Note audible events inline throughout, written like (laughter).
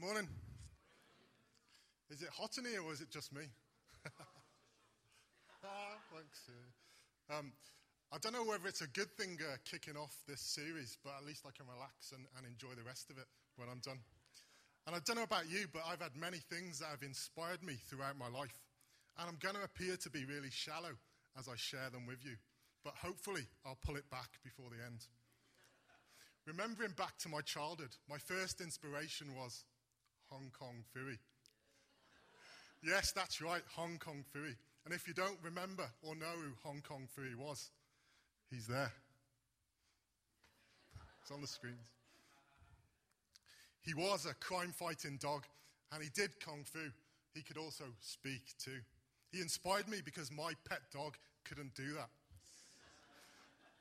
Good morning. Is it hot in here or is it just me? (laughs) ah, thanks. Um, I don't know whether it's a good thing uh, kicking off this series, but at least I can relax and, and enjoy the rest of it when I'm done. And I don't know about you, but I've had many things that have inspired me throughout my life. And I'm going to appear to be really shallow as I share them with you. But hopefully, I'll pull it back before the end. Remembering back to my childhood, my first inspiration was Hong Kong Phooey. Yes, that's right, Hong Kong Phooey. And if you don't remember or know who Hong Kong Phooey was, he's there. It's on the screens. He was a crime fighting dog, and he did Kung Fu. He could also speak too. He inspired me because my pet dog couldn't do that.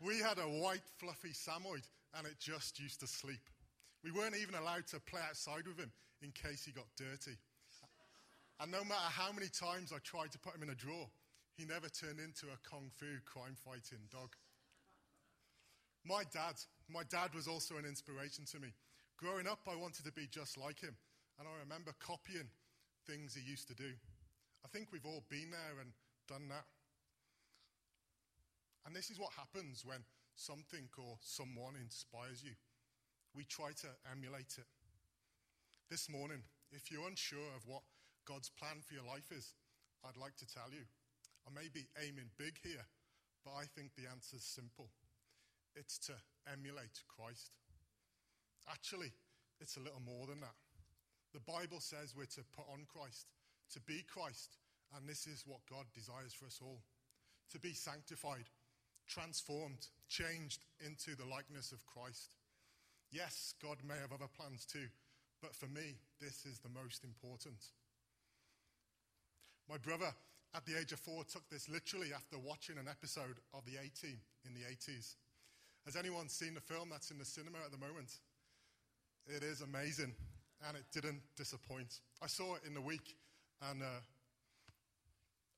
We had a white, fluffy Samoyed, and it just used to sleep. We weren't even allowed to play outside with him in case he got dirty. And no matter how many times I tried to put him in a drawer, he never turned into a kung fu crime fighting dog. My dad, my dad was also an inspiration to me. Growing up, I wanted to be just like him, and I remember copying things he used to do. I think we've all been there and done that. And this is what happens when something or someone inspires you. We try to emulate it. This morning, if you're unsure of what God's plan for your life is, I'd like to tell you. I may be aiming big here, but I think the answer is simple it's to emulate Christ. Actually, it's a little more than that. The Bible says we're to put on Christ, to be Christ, and this is what God desires for us all to be sanctified, transformed, changed into the likeness of Christ. Yes, God may have other plans too, but for me, this is the most important. My brother, at the age of four, took this literally after watching an episode of The A Team in the 80s. Has anyone seen the film that's in the cinema at the moment? It is amazing, and it didn't disappoint. I saw it in the week, and uh,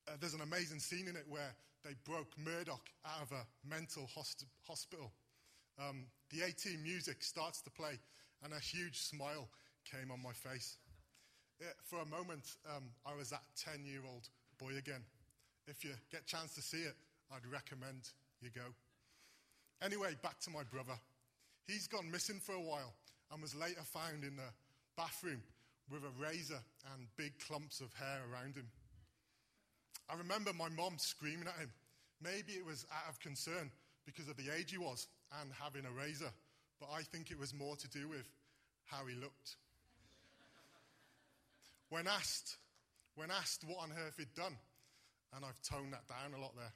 uh, there's an amazing scene in it where they broke Murdock out of a mental host- hospital. Um, the A team music starts to play, and a huge smile came on my face. It, for a moment, um, I was that 10 year old boy again. If you get a chance to see it, I'd recommend you go. Anyway, back to my brother. He's gone missing for a while and was later found in the bathroom with a razor and big clumps of hair around him. I remember my mom screaming at him. Maybe it was out of concern because of the age he was and having a razor, but I think it was more to do with how he looked. When asked, when asked what on earth he'd done, and I've toned that down a lot there,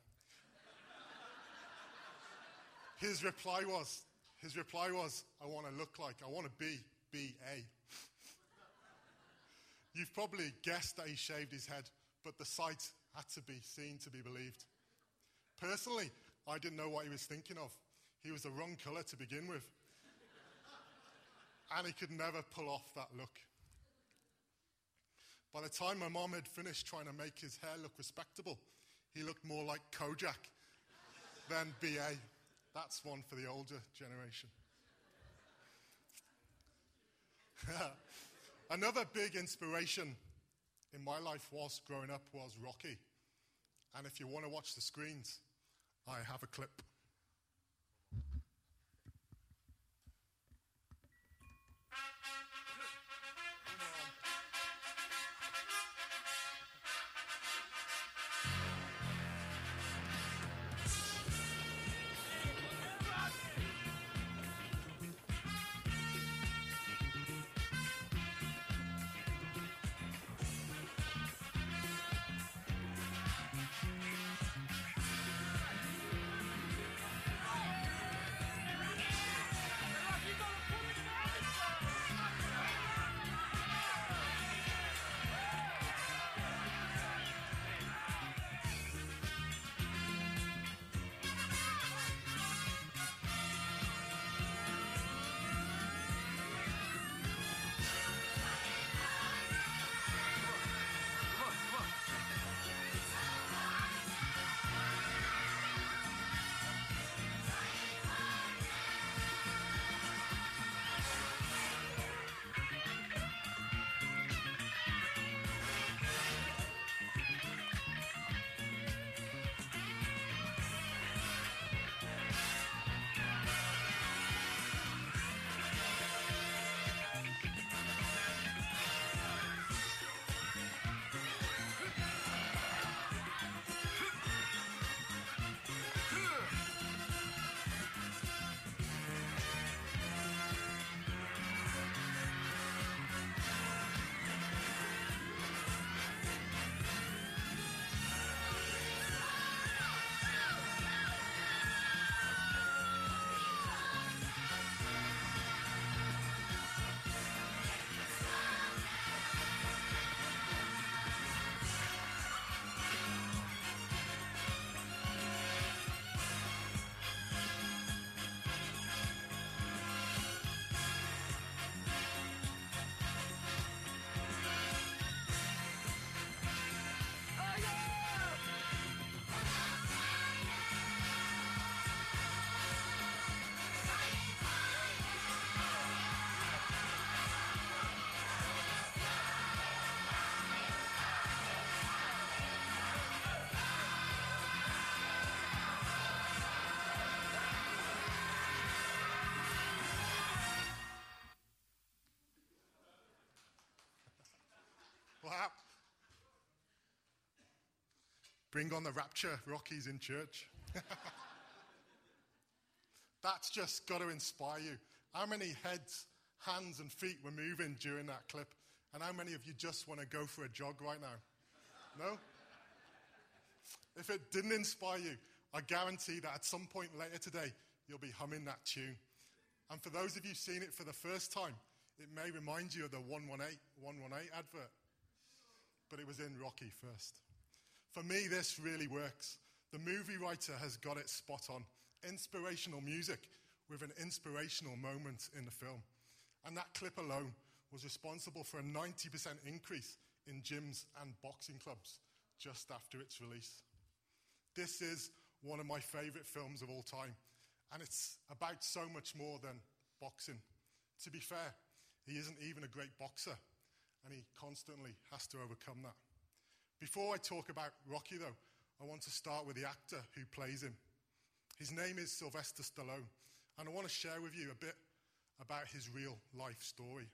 (laughs) his reply was, his reply was, I want to look like, I want to be B.A. (laughs) You've probably guessed that he shaved his head, but the sight had to be seen to be believed. Personally, I didn't know what he was thinking of. He was the wrong colour to begin with. (laughs) and he could never pull off that look. By the time my mom had finished trying to make his hair look respectable, he looked more like Kojak than BA. That's one for the older generation. (laughs) Another big inspiration in my life was growing up was Rocky. And if you want to watch the screens, I have a clip. Bring on the rapture, Rocky's in church. (laughs) That's just got to inspire you. How many heads, hands, and feet were moving during that clip? And how many of you just want to go for a jog right now? No? If it didn't inspire you, I guarantee that at some point later today, you'll be humming that tune. And for those of you seeing it for the first time, it may remind you of the 118, 118 advert. But it was in Rocky first. For me, this really works. The movie writer has got it spot on. Inspirational music with an inspirational moment in the film. And that clip alone was responsible for a 90% increase in gyms and boxing clubs just after its release. This is one of my favorite films of all time, and it's about so much more than boxing. To be fair, he isn't even a great boxer, and he constantly has to overcome that. Before I talk about Rocky, though, I want to start with the actor who plays him. His name is Sylvester Stallone, and I want to share with you a bit about his real life story.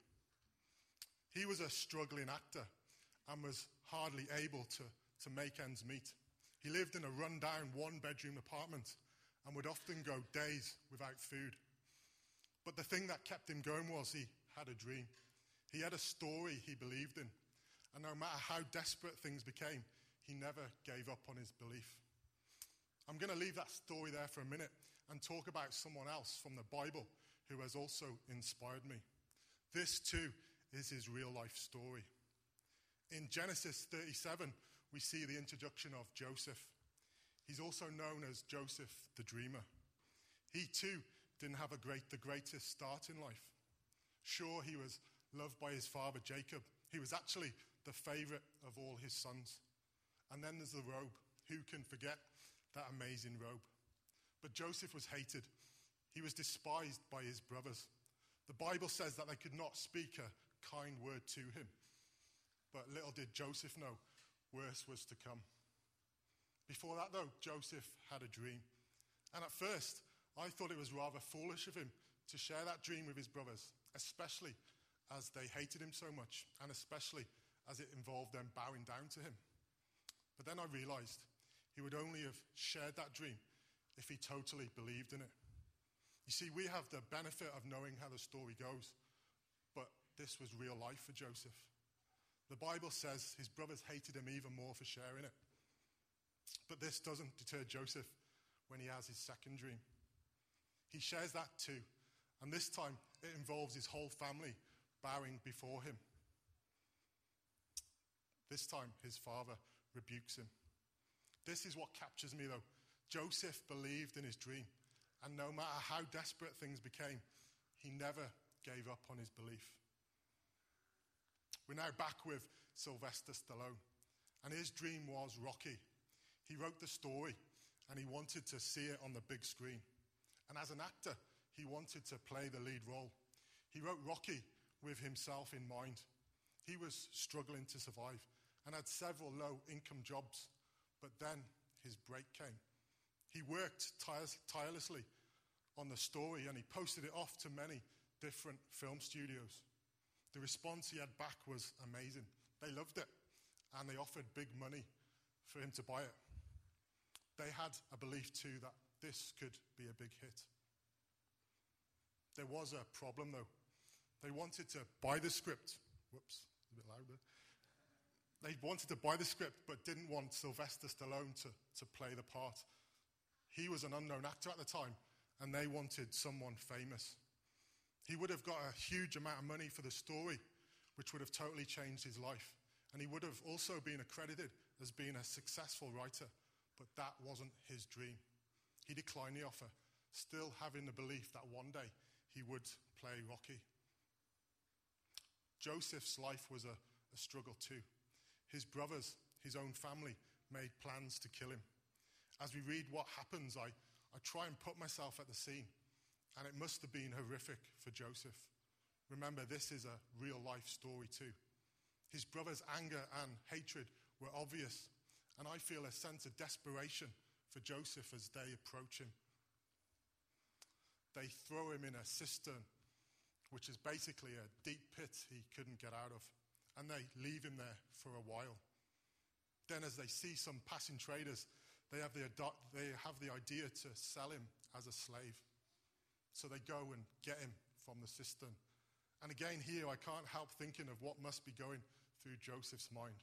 He was a struggling actor and was hardly able to, to make ends meet. He lived in a rundown one bedroom apartment and would often go days without food. But the thing that kept him going was he had a dream. He had a story he believed in. And no matter how desperate things became, he never gave up on his belief. I'm going to leave that story there for a minute and talk about someone else from the Bible who has also inspired me. This too is his real life story. In Genesis 37, we see the introduction of Joseph. He's also known as Joseph the Dreamer. He too didn't have a great, the greatest start in life. Sure, he was loved by his father Jacob. He was actually the favorite of all his sons. And then there's the robe. Who can forget that amazing robe? But Joseph was hated. He was despised by his brothers. The Bible says that they could not speak a kind word to him. But little did Joseph know, worse was to come. Before that, though, Joseph had a dream. And at first, I thought it was rather foolish of him to share that dream with his brothers, especially as they hated him so much, and especially as it involved them bowing down to him. But then I realized he would only have shared that dream if he totally believed in it. You see, we have the benefit of knowing how the story goes, but this was real life for Joseph. The Bible says his brothers hated him even more for sharing it. But this doesn't deter Joseph when he has his second dream. He shares that too, and this time it involves his whole family bowing before him. This time his father rebukes him. This is what captures me though. Joseph believed in his dream, and no matter how desperate things became, he never gave up on his belief. We're now back with Sylvester Stallone, and his dream was Rocky. He wrote the story, and he wanted to see it on the big screen. And as an actor, he wanted to play the lead role. He wrote Rocky with himself in mind. He was struggling to survive and had several low income jobs, but then his break came. He worked tirelessly on the story and he posted it off to many different film studios. The response he had back was amazing. They loved it and they offered big money for him to buy it. They had a belief too that this could be a big hit. There was a problem though. They wanted to buy the script. Whoops, a bit louder. They wanted to buy the script but didn't want Sylvester Stallone to, to play the part. He was an unknown actor at the time and they wanted someone famous. He would have got a huge amount of money for the story, which would have totally changed his life. And he would have also been accredited as being a successful writer, but that wasn't his dream. He declined the offer, still having the belief that one day he would play Rocky. Joseph's life was a, a struggle too. His brothers, his own family, made plans to kill him. As we read what happens, I, I try and put myself at the scene. And it must have been horrific for Joseph. Remember, this is a real life story too. His brother's anger and hatred were obvious, and I feel a sense of desperation for Joseph as they approach him. They throw him in a cistern, which is basically a deep pit he couldn't get out of. And they leave him there for a while. Then, as they see some passing traders, they have the, they have the idea to sell him as a slave. So they go and get him from the cistern. And again, here, I can't help thinking of what must be going through Joseph's mind.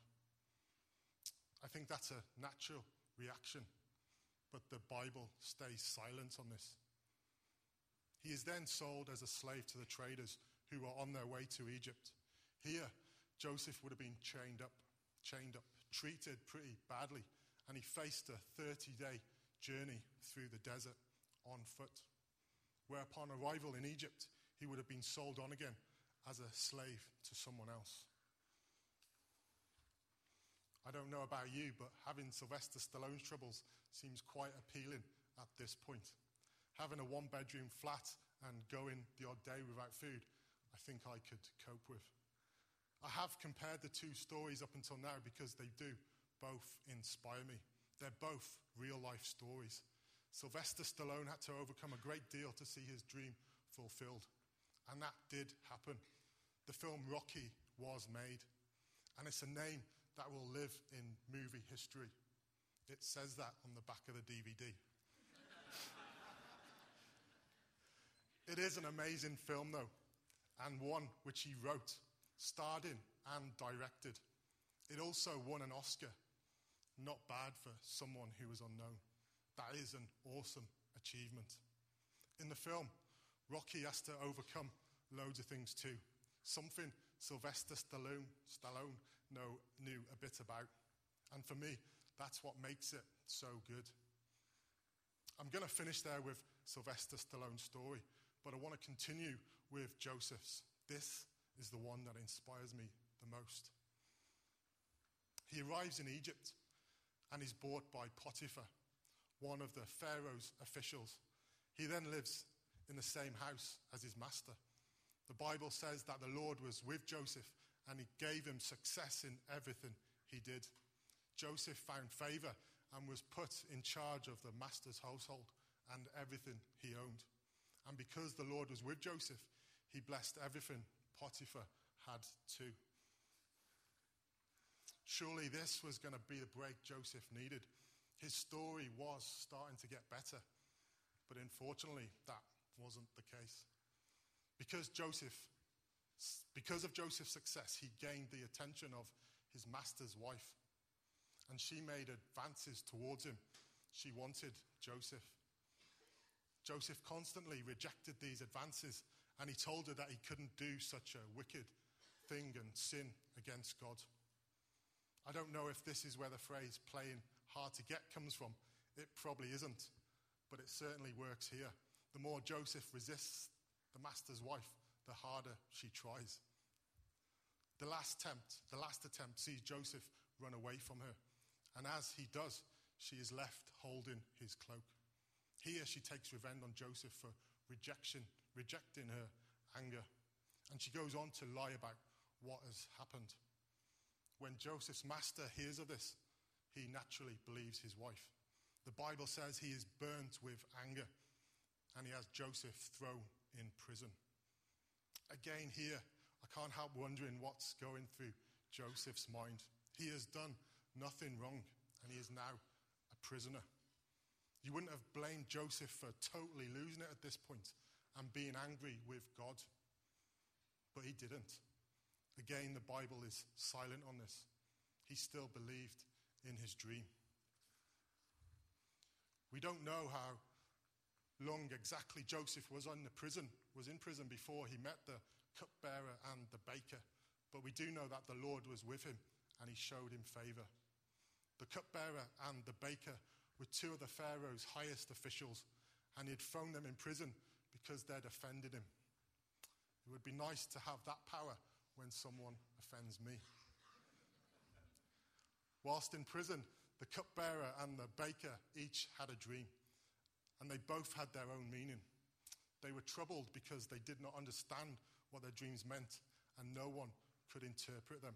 I think that's a natural reaction, but the Bible stays silent on this. He is then sold as a slave to the traders who are on their way to Egypt. Here, Joseph would have been chained up, chained up, treated pretty badly, and he faced a 30 day journey through the desert on foot. Where upon arrival in Egypt, he would have been sold on again as a slave to someone else. I don't know about you, but having Sylvester Stallone's troubles seems quite appealing at this point. Having a one bedroom flat and going the odd day without food, I think I could cope with. I have compared the two stories up until now because they do both inspire me. They're both real life stories. Sylvester Stallone had to overcome a great deal to see his dream fulfilled. And that did happen. The film Rocky was made. And it's a name that will live in movie history. It says that on the back of the DVD. (laughs) it is an amazing film, though, and one which he wrote starred in, and directed. It also won an Oscar. Not bad for someone who was unknown. That is an awesome achievement. In the film, Rocky has to overcome loads of things too. Something Sylvester Stallone, Stallone know, knew a bit about. And for me, that's what makes it so good. I'm going to finish there with Sylvester Stallone's story, but I want to continue with Joseph's. This is the one that inspires me the most. He arrives in Egypt and is bought by Potiphar, one of the Pharaoh's officials. He then lives in the same house as his master. The Bible says that the Lord was with Joseph and he gave him success in everything he did. Joseph found favor and was put in charge of the master's household and everything he owned. And because the Lord was with Joseph, he blessed everything Potiphar had too. Surely this was going to be the break Joseph needed. His story was starting to get better, but unfortunately, that wasn't the case. Because Joseph, because of Joseph's success, he gained the attention of his master's wife, and she made advances towards him. She wanted Joseph. Joseph constantly rejected these advances and he told her that he couldn't do such a wicked thing and sin against God. I don't know if this is where the phrase playing hard to get comes from. It probably isn't, but it certainly works here. The more Joseph resists the master's wife, the harder she tries. The last attempt, the last attempt sees Joseph run away from her. And as he does, she is left holding his cloak. Here she takes revenge on Joseph for rejection rejecting her anger. And she goes on to lie about what has happened. When Joseph's master hears of this, he naturally believes his wife. The Bible says he is burnt with anger and he has Joseph thrown in prison. Again, here, I can't help wondering what's going through Joseph's mind. He has done nothing wrong and he is now a prisoner. You wouldn't have blamed Joseph for totally losing it at this point and being angry with God. But he didn't. Again, the Bible is silent on this. He still believed in his dream. We don't know how long exactly Joseph was in the prison, was in prison before he met the cupbearer and the baker. But we do know that the Lord was with him and he showed him favor. The cupbearer and the baker were two of the Pharaoh's highest officials, and he had thrown them in prison because they'd offended him. It would be nice to have that power when someone offends me. Whilst in prison, the cupbearer and the baker each had a dream, and they both had their own meaning. They were troubled because they did not understand what their dreams meant, and no one could interpret them.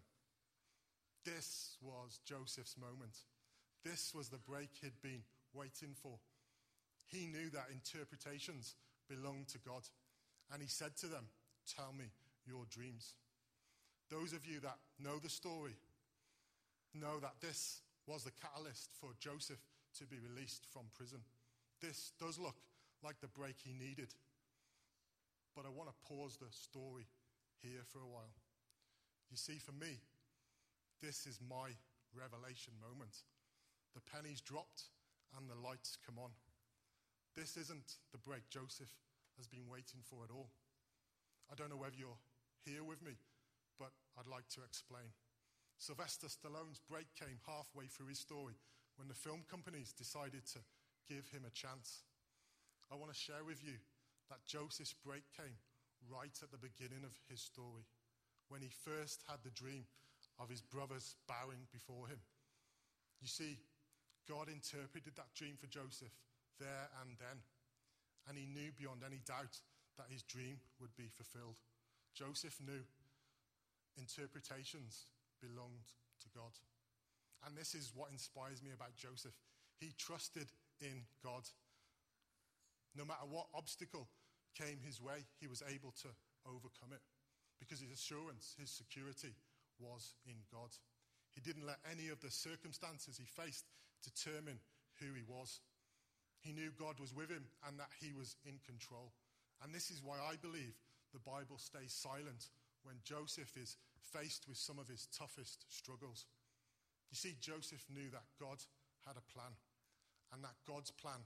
This was Joseph's moment. This was the break he'd been waiting for. He knew that interpretations belonged to God. And he said to them, Tell me your dreams. those of you that know the story know that this was the catalyst for Joseph to be released from prison. This does look like the break he needed. But I want to pause the story here for a while. You see, for me, this is my revelation moment. The pennies dropped and the lights come on. This isn't the break Joseph has been waiting for at all. I don't know whether you're here with me, but I'd like to explain. Sylvester Stallone's break came halfway through his story when the film companies decided to give him a chance. I want to share with you that Joseph's break came right at the beginning of his story, when he first had the dream of his brothers bowing before him. You see, God interpreted that dream for Joseph there and then, and he knew beyond any doubt that his dream would be fulfilled. Joseph knew interpretations belonged to God. And this is what inspires me about Joseph. He trusted in God. No matter what obstacle came his way, he was able to overcome it because his assurance, his security was in God. He didn't let any of the circumstances he faced determine who he was. He knew God was with him and that he was in control. And this is why I believe the Bible stays silent when Joseph is faced with some of his toughest struggles. You see, Joseph knew that God had a plan and that God's plan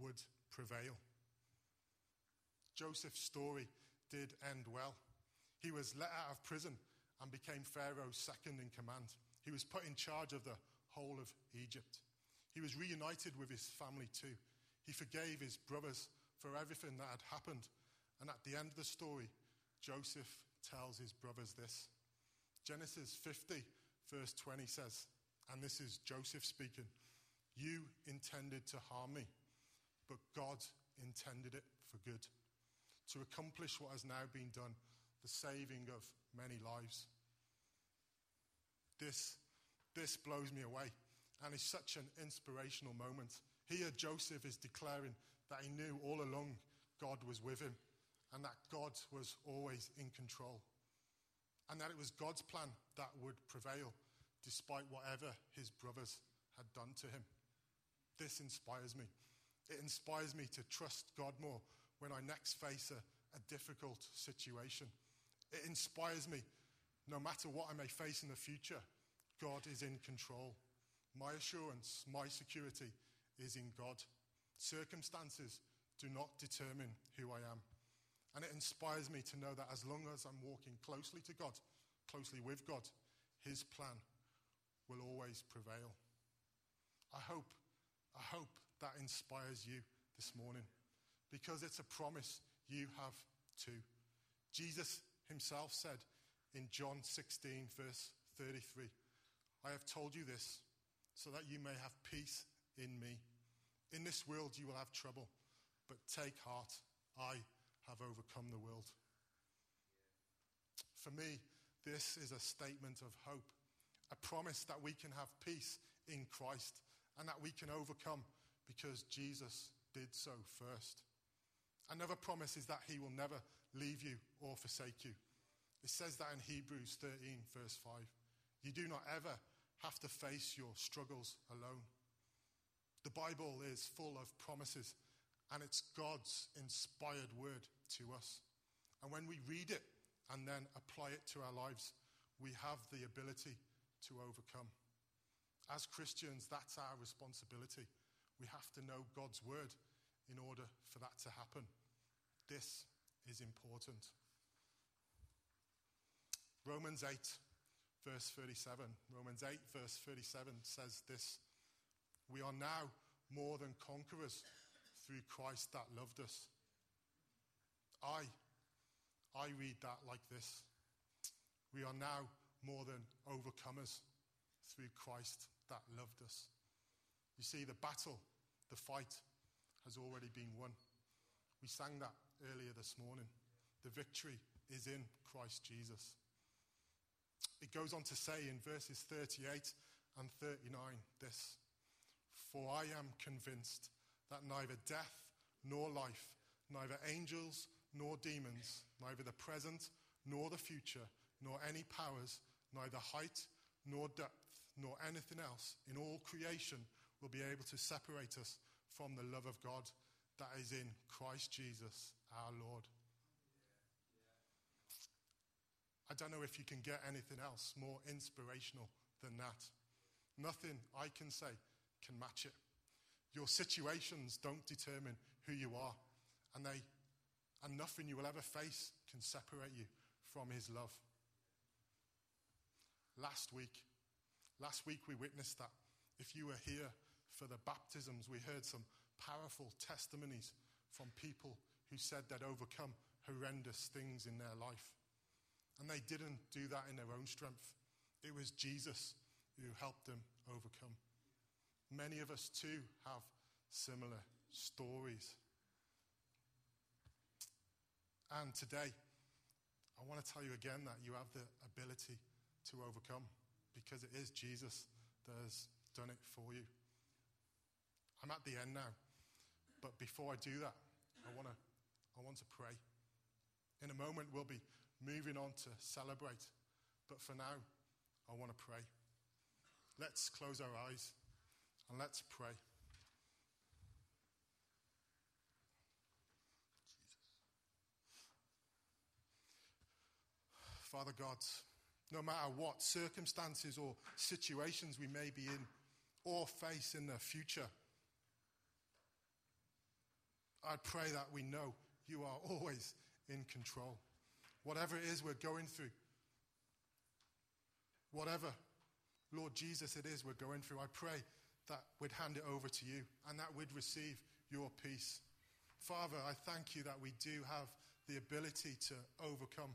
would prevail. Joseph's story did end well. He was let out of prison and became Pharaoh's second in command. He was put in charge of the whole of Egypt. He was reunited with his family too. He forgave his brothers for everything that had happened. And at the end of the story, Joseph tells his brothers this Genesis 50, verse 20 says, and this is Joseph speaking You intended to harm me, but God intended it for good, to accomplish what has now been done, the saving of many lives. This, this blows me away and is such an inspirational moment. Here, Joseph is declaring that he knew all along God was with him and that God was always in control and that it was God's plan that would prevail despite whatever his brothers had done to him. This inspires me. It inspires me to trust God more when I next face a, a difficult situation. It inspires me, no matter what I may face in the future, God is in control. My assurance, my security is in God. Circumstances do not determine who I am. And it inspires me to know that as long as I'm walking closely to God, closely with God, His plan will always prevail. I hope, I hope that inspires you this morning because it's a promise you have too. Jesus himself said in John 16, verse 33, I have told you this so that you may have peace in me. In this world you will have trouble, but take heart. I have overcome the world. For me, this is a statement of hope, a promise that we can have peace in Christ and that we can overcome because Jesus did so first. Another promise is that he will never leave you or forsake you. It says that in Hebrews 13, verse 5. You do not ever have to face your struggles alone. The Bible is full of promises and it's God's inspired word to us. And when we read it and then apply it to our lives, we have the ability to overcome. As Christians, that's our responsibility. We have to know God's word in order for that to happen. This is important. Romans 8, verse 37. Romans 8, verse 37 says this We are now more than conquerors through Christ that loved us. I, I read that like this. We are now more than overcomers through Christ that loved us. You see, the battle, the fight, has already been won. We sang that earlier this morning. The victory is in Christ Jesus. It goes on to say in verses 38 and 39 this For I am convinced that neither death nor life, neither angels nor demons, neither the present nor the future, nor any powers, neither height nor depth, nor anything else in all creation will be able to separate us from the love of God that is in Christ Jesus our Lord. I don't know if you can get anything else more inspirational than that. Nothing I can say can match it. Your situations don't determine who you are, and, they, and nothing you will ever face can separate you from His love. Last week, last week we witnessed that. If you were here for the baptisms, we heard some powerful testimonies from people who said they'd overcome horrendous things in their life. And they didn't do that in their own strength. It was Jesus who helped them overcome. Many of us too have similar stories. And today, I want to tell you again that you have the ability to overcome because it is Jesus that has done it for you. I'm at the end now, but before I do that, I want to I want to pray. In a moment, we'll be moving on to celebrate, but for now, I want to pray. Let's close our eyes and let's pray. Father God, no matter what circumstances or situations we may be in or face in the future, I pray that we know you are always in control. Whatever it is we're going through, whatever, Lord Jesus, it is we're going through, I pray that we'd hand it over to you and that we'd receive your peace. Father, I thank you that we do have the ability to overcome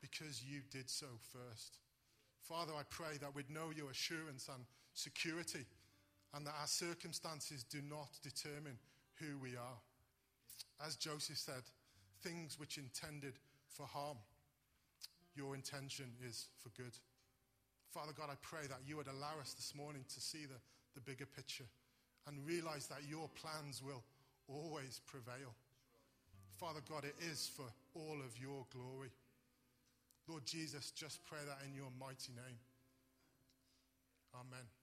because you did so first. Father, I pray that we'd know your assurance and security and that our circumstances do not determine who we are. As Joseph said, things which intended for harm, your intention is for good. Father God, I pray that you would allow us this morning to see the, the bigger picture and realize that your plans will always prevail. Father God, it is for all of your glory. Lord Jesus, just pray that in your mighty name. Amen.